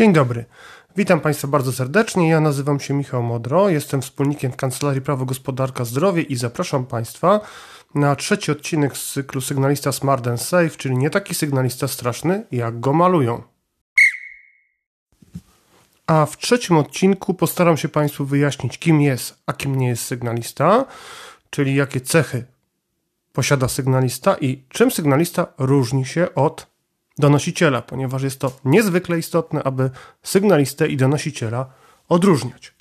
Dzień dobry. Witam Państwa bardzo serdecznie. Ja nazywam się Michał Modro, jestem wspólnikiem w Kancelarii Prawo Gospodarka Zdrowie i zapraszam Państwa na trzeci odcinek z cyklu Sygnalista Smart and Safe, czyli nie taki sygnalista straszny, jak go malują. A w trzecim odcinku postaram się Państwu wyjaśnić, kim jest, a kim nie jest sygnalista, czyli jakie cechy posiada sygnalista i czym sygnalista różni się od donosiciela, ponieważ jest to niezwykle istotne, aby sygnalistę i donosiciela odróżniać.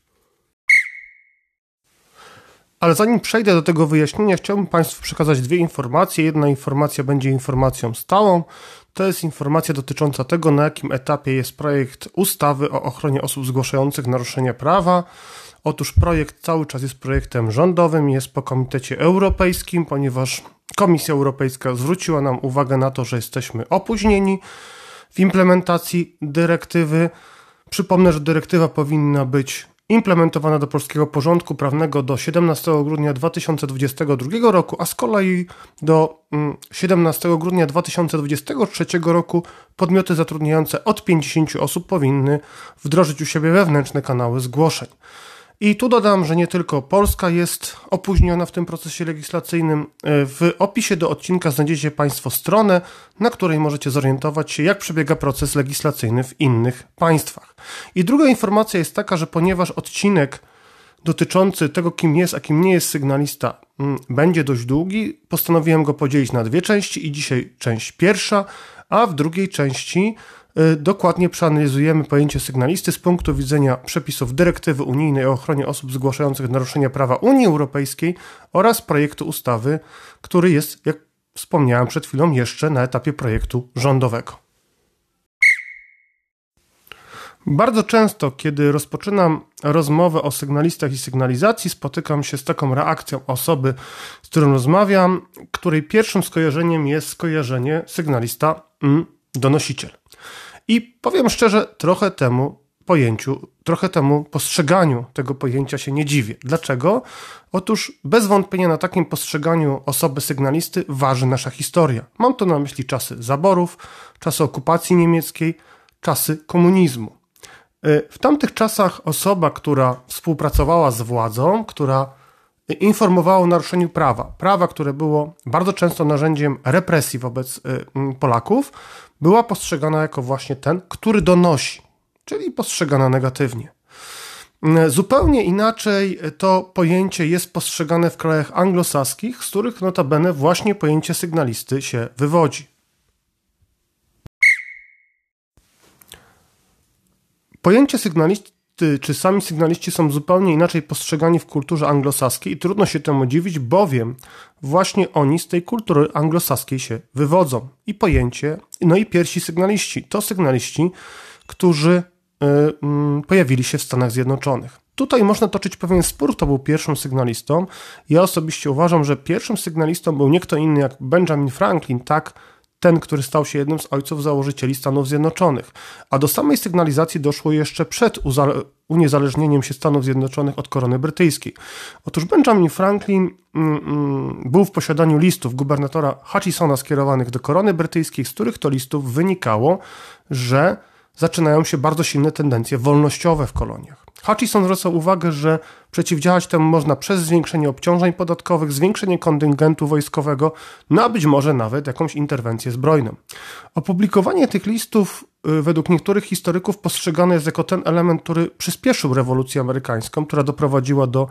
Ale zanim przejdę do tego wyjaśnienia, chciałbym Państwu przekazać dwie informacje. Jedna informacja będzie informacją stałą. To jest informacja dotycząca tego, na jakim etapie jest projekt ustawy o ochronie osób zgłaszających naruszenia prawa. Otóż projekt cały czas jest projektem rządowym, jest po Komitecie Europejskim, ponieważ Komisja Europejska zwróciła nam uwagę na to, że jesteśmy opóźnieni w implementacji dyrektywy. Przypomnę, że dyrektywa powinna być implementowana do polskiego porządku prawnego do 17 grudnia 2022 roku, a z kolei do 17 mm, grudnia 2023 roku podmioty zatrudniające od 50 osób powinny wdrożyć u siebie wewnętrzne kanały zgłoszeń. I tu dodam, że nie tylko Polska jest opóźniona w tym procesie legislacyjnym. W opisie do odcinka znajdziecie Państwo stronę, na której możecie zorientować się, jak przebiega proces legislacyjny w innych państwach. I druga informacja jest taka, że ponieważ odcinek dotyczący tego, kim jest, a kim nie jest sygnalista, mm, będzie dość długi, postanowiłem go podzielić na dwie części i dzisiaj część pierwsza, a w drugiej części dokładnie przeanalizujemy pojęcie sygnalisty z punktu widzenia przepisów dyrektywy unijnej o ochronie osób zgłaszających naruszenia prawa Unii Europejskiej oraz projektu ustawy, który jest, jak wspomniałem przed chwilą, jeszcze na etapie projektu rządowego. Bardzo często, kiedy rozpoczynam rozmowę o sygnalistach i sygnalizacji, spotykam się z taką reakcją osoby, z którą rozmawiam, której pierwszym skojarzeniem jest skojarzenie sygnalista mm. I powiem szczerze, trochę temu pojęciu, trochę temu postrzeganiu tego pojęcia się nie dziwię. Dlaczego? Otóż bez wątpienia na takim postrzeganiu osoby sygnalisty waży nasza historia. Mam tu na myśli czasy zaborów, czasy okupacji niemieckiej, czasy komunizmu. Y, w tamtych czasach osoba, która współpracowała z władzą, która informowała o naruszeniu prawa, prawa, które było bardzo często narzędziem represji wobec y, Polaków, była postrzegana jako właśnie ten, który donosi, czyli postrzegana negatywnie. Mm, zupełnie inaczej to pojęcie jest postrzegane w krajach anglosaskich, z których notabene właśnie pojęcie sygnalisty się wywodzi. Pojęcie sygnalisty czy sami sygnaliści są zupełnie inaczej postrzegani w kulturze anglosaskiej i trudno się temu dziwić, bowiem właśnie oni z tej kultury anglosaskiej się wywodzą. I pojęcie, no i pierwsi sygnaliści to sygnaliści, którzy y, y, pojawili się w Stanach Zjednoczonych. Tutaj można toczyć pewien spór, kto był pierwszym sygnalistą. Ja osobiście uważam, że pierwszym sygnalistą był nie kto inny jak Benjamin Franklin, tak ten, który stał się jednym z ojców założycieli Stanów Zjednoczonych. A do samej sygnalizacji doszło jeszcze przed uniezależnieniem się Stanów Zjednoczonych od korony brytyjskiej. Otóż Benjamin Franklin mm, mm, był w posiadaniu listów gubernatora Hutchisona skierowanych do korony brytyjskiej, z których to listów wynikało, że zaczynają się bardzo silne tendencje wolnościowe w koloniach. Hutchison zwracał uwagę, że przeciwdziałać temu można przez zwiększenie obciążeń podatkowych, zwiększenie kontyngentu wojskowego, no a być może nawet jakąś interwencję zbrojną. Opublikowanie tych listów y, według niektórych historyków postrzegane jest jako ten element, który przyspieszył rewolucję amerykańską, która doprowadziła do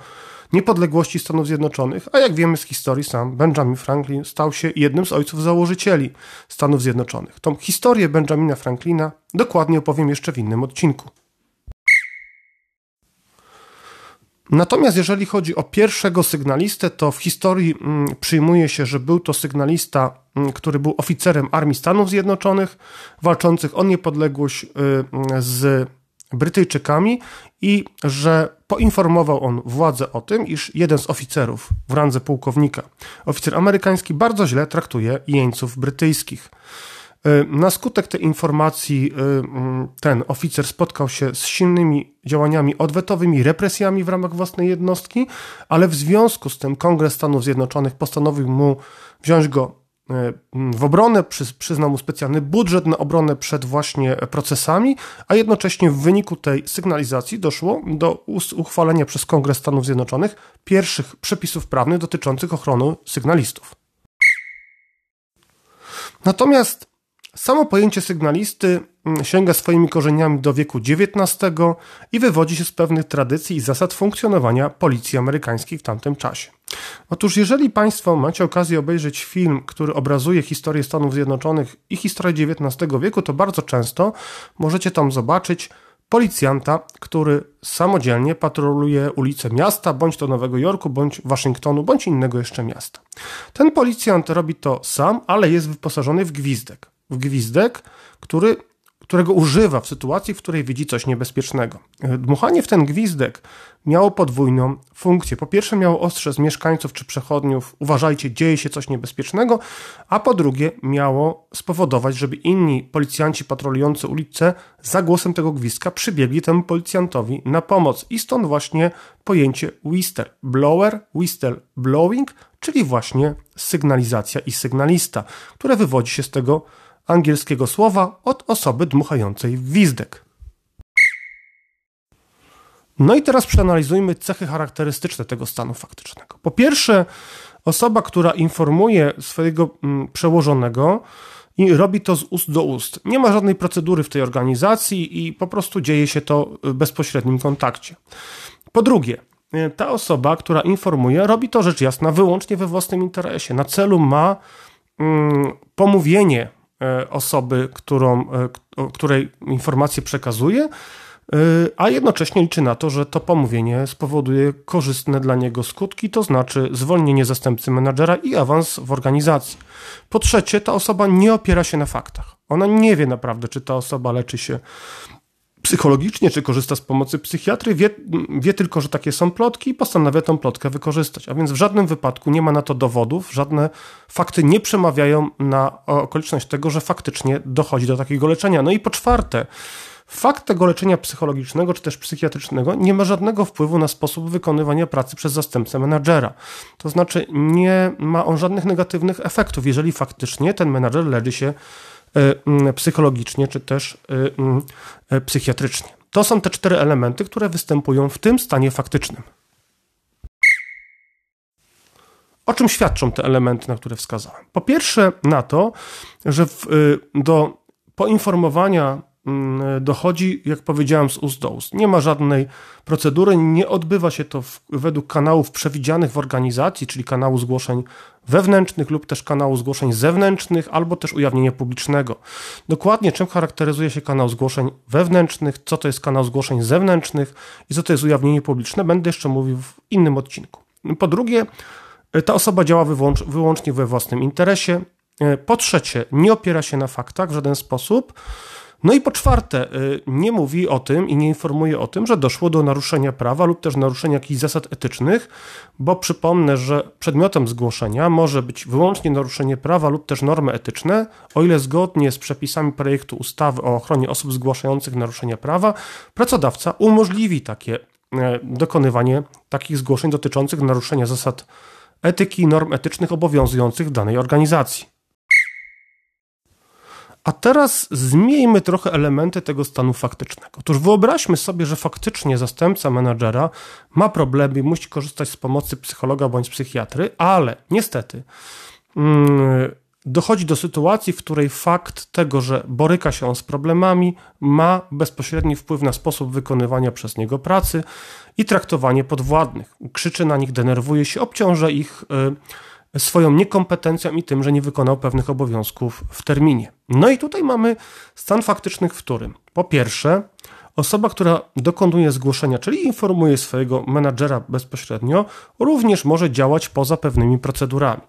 niepodległości Stanów Zjednoczonych, a jak wiemy z historii sam, Benjamin Franklin stał się jednym z ojców założycieli Stanów Zjednoczonych. Tą historię Benjamina Franklina dokładnie opowiem jeszcze w innym odcinku. Natomiast jeżeli chodzi o pierwszego sygnalistę, to w historii mm, przyjmuje się, że był to sygnalista, mm, który był oficerem Armii Stanów Zjednoczonych, walczących o niepodległość y, mm, z Brytyjczykami i że poinformował on władzę o tym, iż jeden z oficerów w randze pułkownika, oficer amerykański, bardzo źle traktuje jeńców brytyjskich. Y, na skutek tej informacji mm, ten oficer spotkał się z silnymi działaniami odwetowymi, represjami w ramach własnej jednostki, ale w związku z tym Kongres Stanów Zjednoczonych postanowił mu wziąć go w obronę, przyznał mu specjalny budżet na obronę przed właśnie procesami, a jednocześnie w wyniku tej sygnalizacji doszło do uchwalenia przez Kongres Stanów Zjednoczonych pierwszych przepisów prawnych dotyczących ochrony sygnalistów. Natomiast samo pojęcie sygnalisty mm, sięga swoimi korzeniami do wieku XIX i wywodzi się z pewnych tradycji i zasad funkcjonowania policji amerykańskiej w tamtym czasie. Otóż, jeżeli Państwo macie okazję obejrzeć film, który obrazuje historię Stanów Zjednoczonych i historię XIX wieku, to bardzo często możecie tam zobaczyć policjanta, który samodzielnie patroluje ulice miasta, bądź to Nowego Jorku, bądź Waszyngtonu, bądź innego jeszcze miasta. Ten policjant robi to sam, ale jest wyposażony w gwizdek. W gwizdek, który którego używa w sytuacji, w której widzi coś niebezpiecznego. Dmuchanie w ten gwizdek miało podwójną funkcję. Po pierwsze, miało ostrzec mieszkańców czy przechodniów, uważajcie, dzieje się coś niebezpiecznego, a po drugie, miało spowodować, żeby inni policjanci patrolujący ulicę za głosem tego gwizdka przybiegli temu policjantowi na pomoc. I stąd właśnie pojęcie whistle blower, whistle blowing, czyli właśnie sygnalizacja i sygnalista, które wywodzi się z tego angielskiego słowa od osoby dmuchającej w gwizdek. No i teraz przeanalizujmy cechy charakterystyczne tego stanu faktycznego. Po pierwsze, osoba, która informuje swojego mm, przełożonego i robi to z ust do ust. Nie ma żadnej procedury w tej organizacji i po prostu dzieje się to w bezpośrednim kontakcie. Po drugie, y, ta osoba, która informuje, robi to rzecz jasna wyłącznie we własnym interesie. Na celu ma mm, pomówienie osoby, którą, e, której informacje przekazuje, e, a jednocześnie liczy na to, że to pomówienie spowoduje korzystne dla niego skutki, to znaczy zwolnienie zastępcy menadżera i awans w organizacji. Po trzecie, ta osoba nie opiera się na faktach. Ona nie wie naprawdę, czy ta osoba leczy się psychologicznie, czy korzysta z pomocy psychiatry, wie, wie, tylko, że takie są plotki i postanawia tą plotkę wykorzystać. A więc w żadnym wypadku nie ma na to dowodów, żadne fakty nie przemawiają na okoliczność tego, że faktycznie dochodzi do takiego leczenia. No i po czwarte, fakt tego leczenia psychologicznego czy też psychiatrycznego nie ma żadnego wpływu na sposób wykonywania pracy przez zastępcę menadżera. To znaczy nie ma on żadnych negatywnych efektów, jeżeli faktycznie ten menadżer leczy się psychologicznie czy też e, e, psychiatrycznie. To są te cztery elementy, które występują w tym stanie faktycznym. O czym świadczą te elementy, na które wskazałem? Po pierwsze, na to, że w, do poinformowania Mm, dochodzi, jak powiedziałem, z ust do ust. Nie ma żadnej procedury, nie odbywa się to w, według kanałów przewidzianych w organizacji, czyli kanału zgłoszeń wewnętrznych lub też kanału zgłoszeń zewnętrznych, albo też ujawnienia publicznego. Dokładnie czym charakteryzuje się kanał zgłoszeń wewnętrznych, co to jest kanał zgłoszeń zewnętrznych i co to jest ujawnienie publiczne, będę jeszcze mówił w innym odcinku. Po drugie, ta osoba działa wyłącz, wyłącznie we własnym interesie. Po trzecie, nie opiera się na faktach w żaden sposób. No i po czwarte, y, nie mówi o tym i nie informuje o tym, że doszło do naruszenia prawa lub też naruszenia jakichś zasad etycznych, bo przypomnę, że przedmiotem zgłoszenia może być wyłącznie naruszenie prawa lub też normy etyczne, o ile zgodnie z przepisami projektu ustawy o ochronie osób zgłaszających naruszenia prawa, pracodawca umożliwi takie e, dokonywanie takich zgłoszeń dotyczących naruszenia zasad etyki i norm etycznych obowiązujących w danej organizacji. A teraz zmieńmy trochę elementy tego stanu faktycznego. Otóż wyobraźmy sobie, że faktycznie zastępca menadżera ma problemy i musi korzystać z pomocy psychologa bądź psychiatry, ale niestety mm, dochodzi do sytuacji, w której fakt tego, że boryka się on z problemami, ma bezpośredni wpływ na sposób wykonywania przez niego pracy i traktowanie podwładnych. Krzyczy na nich, denerwuje się, obciąża ich. Swoją niekompetencją i tym, że nie wykonał pewnych obowiązków w terminie. No i tutaj mamy stan faktyczny, w którym po pierwsze osoba, która dokonuje zgłoszenia, czyli informuje swojego menadżera bezpośrednio, również może działać poza pewnymi procedurami.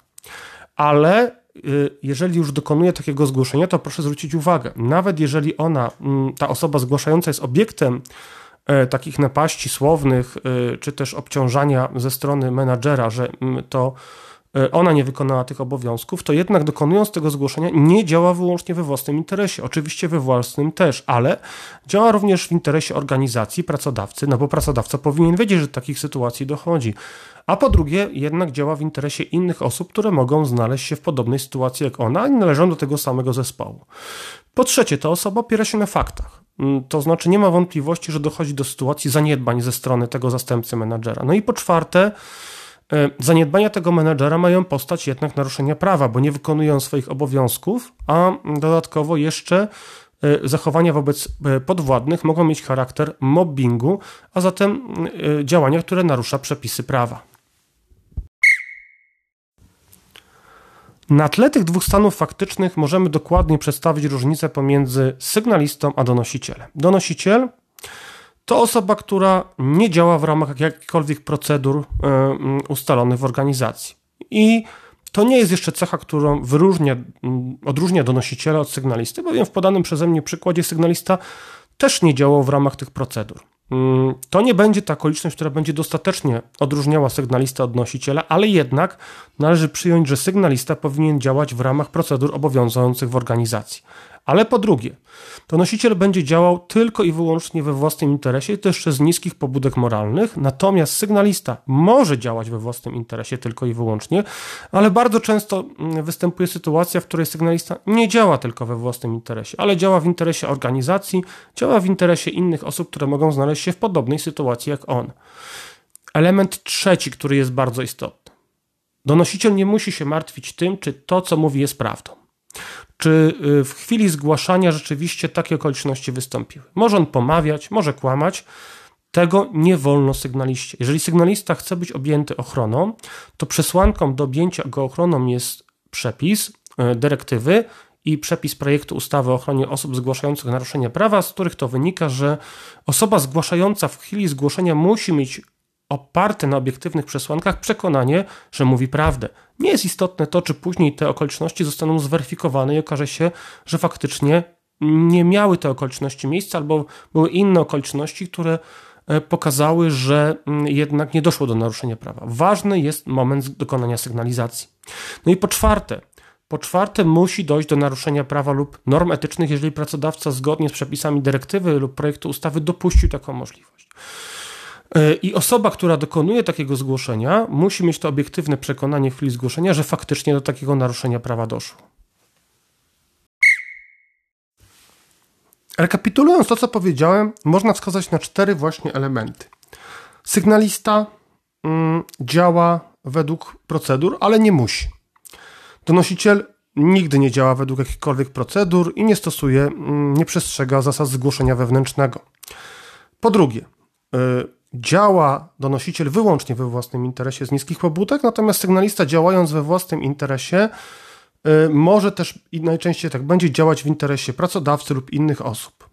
Ale y, jeżeli już dokonuje takiego zgłoszenia, to proszę zwrócić uwagę, nawet jeżeli ona, mm, ta osoba zgłaszająca jest obiektem e, takich napaści słownych, y, czy też obciążania ze strony menadżera, że mm, to ona nie wykonała tych obowiązków, to jednak dokonując tego zgłoszenia nie działa wyłącznie we własnym interesie. Oczywiście we własnym też, ale działa również w interesie organizacji, pracodawcy, no bo pracodawca powinien wiedzieć, że takich sytuacji dochodzi. A po drugie, jednak działa w interesie innych osób, które mogą znaleźć się w podobnej sytuacji jak ona i należą do tego samego zespołu. Po trzecie, ta osoba opiera się na faktach. Mm, to znaczy nie ma wątpliwości, że dochodzi do sytuacji zaniedbań ze strony tego zastępcy menadżera. No i po czwarte, e, zaniedbania tego menadżera mają postać jednak naruszenia prawa, bo nie wykonują swoich obowiązków, a dodatkowo jeszcze e, zachowania wobec e, podwładnych mogą mieć charakter mobbingu, a zatem działania, które narusza przepisy prawa. Na tle tych dwóch stanów faktycznych możemy dokładnie przedstawić różnicę pomiędzy sygnalistą a donosicielem. Donosiciel to osoba, która nie działa w ramach jakichkolwiek procedur e, mm, ustalonych w organizacji. I to nie jest jeszcze cecha, którą wyróżnia, mm, odróżnia donosiciela od sygnalisty, bowiem w podanym przeze mnie przykładzie sygnalista też nie działał w ramach tych procedur. Mm, to nie będzie ta okoliczność, która będzie dostatecznie odróżniała sygnalista od nosiciela, ale jednak należy przyjąć, że sygnalista powinien działać w ramach procedur obowiązujących w organizacji. Ale po drugie, to nosiciel będzie działał tylko i wyłącznie we własnym interesie, to jeszcze z niskich pobudek moralnych, natomiast sygnalista może działać we własnym interesie tylko i wyłącznie, ale bardzo często mm, występuje sytuacja, w której sygnalista nie działa tylko we własnym interesie, ale działa w interesie organizacji, działa w interesie innych osób, które mogą znaleźć się w podobnej sytuacji jak on. Element trzeci, który jest bardzo istotny. Donosiciel nie musi się martwić tym, czy to, co mówi, jest prawdą czy y, w chwili zgłaszania rzeczywiście takie okoliczności wystąpiły. Może on pomawiać, może kłamać. Tego nie wolno sygnaliście. Jeżeli sygnalista chce być objęty ochroną, to przesłanką do objęcia go ochroną jest przepis y, dyrektywy i przepis projektu ustawy o ochronie osób zgłaszających naruszenie prawa, z których to wynika, że osoba zgłaszająca w chwili zgłoszenia musi mieć oparte na obiektywnych przesłankach przekonanie, że mówi prawdę. Nie jest istotne to, czy później te okoliczności zostaną zweryfikowane i okaże się, że faktycznie nie miały te okoliczności miejsca albo były inne okoliczności, które e, pokazały, że mm, jednak nie doszło do naruszenia prawa. Ważny jest moment dokonania sygnalizacji. No i po czwarte, po czwarte, musi dojść do naruszenia prawa lub norm etycznych, jeżeli pracodawca zgodnie z przepisami dyrektywy lub projektu ustawy dopuścił taką możliwość. E, I osoba, która dokonuje takiego zgłoszenia, musi mieć to obiektywne przekonanie w chwili zgłoszenia, że faktycznie do takiego naruszenia prawa doszło. Rekapitulując to, co powiedziałem, można wskazać na cztery właśnie elementy. Sygnalista mm, działa według procedur, ale nie musi. Donosiciel nigdy nie działa według jakichkolwiek procedur i nie stosuje, mm, nie przestrzega zasad zgłoszenia wewnętrznego. Po drugie, y, działa donosiciel wyłącznie we własnym interesie z niskich pobudek, natomiast sygnalista działając we własnym interesie y, może też i najczęściej tak będzie działać w interesie pracodawcy lub innych osób.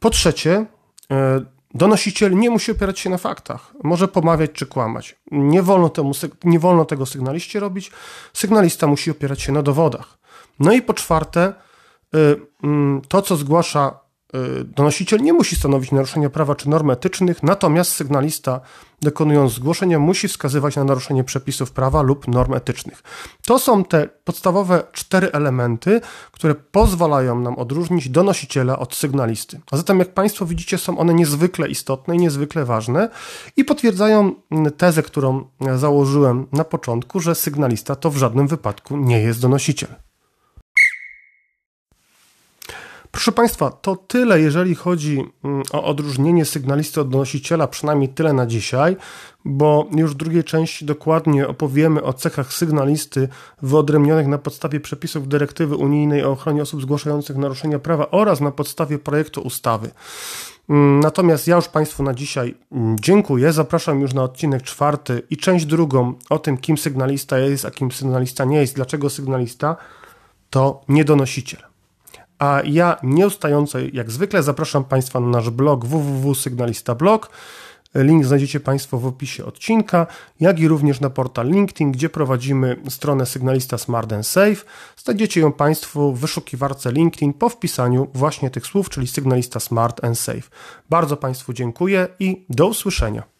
Po trzecie, y, donosiciel nie musi opierać się na faktach. Może pomawiać czy kłamać. Nie wolno, temu, nie wolno tego sygnaliście robić. Sygnalista musi opierać się na dowodach. No i po czwarte, y, mm, to co zgłasza donosiciel nie musi stanowić naruszenia prawa czy norm etycznych, natomiast sygnalista, dokonując zgłoszenia, musi wskazywać na naruszenie przepisów prawa lub norm etycznych. To są te podstawowe cztery elementy, które pozwalają nam odróżnić donosiciela od sygnalisty. A zatem, jak Państwo widzicie, są one niezwykle istotne i niezwykle ważne i potwierdzają tezę, którą założyłem na początku, że sygnalista to w żadnym wypadku nie jest donosiciel. Proszę Państwa, to tyle, jeżeli chodzi mm, o odróżnienie sygnalisty od donosiciela, przynajmniej tyle na dzisiaj, bo już w drugiej części dokładnie opowiemy o cechach sygnalisty wyodrębnionych na podstawie przepisów dyrektywy unijnej o ochronie osób zgłaszających naruszenia prawa oraz na podstawie projektu ustawy. Mm, natomiast ja już Państwu na dzisiaj mm, dziękuję. Zapraszam już na odcinek czwarty i część drugą o tym, kim sygnalista jest, a kim sygnalista nie jest, dlaczego sygnalista to niedonosiciel. A ja nieustająco, jak zwykle, zapraszam Państwa na nasz blog www.sygnalistablog. Link znajdziecie Państwo w opisie odcinka, jak i również na portal LinkedIn, gdzie prowadzimy stronę Sygnalista Smart and Safe. Znajdziecie ją Państwo w wyszukiwarce LinkedIn po wpisaniu właśnie tych słów, czyli Sygnalista Smart and Safe. Bardzo Państwu dziękuję i do usłyszenia.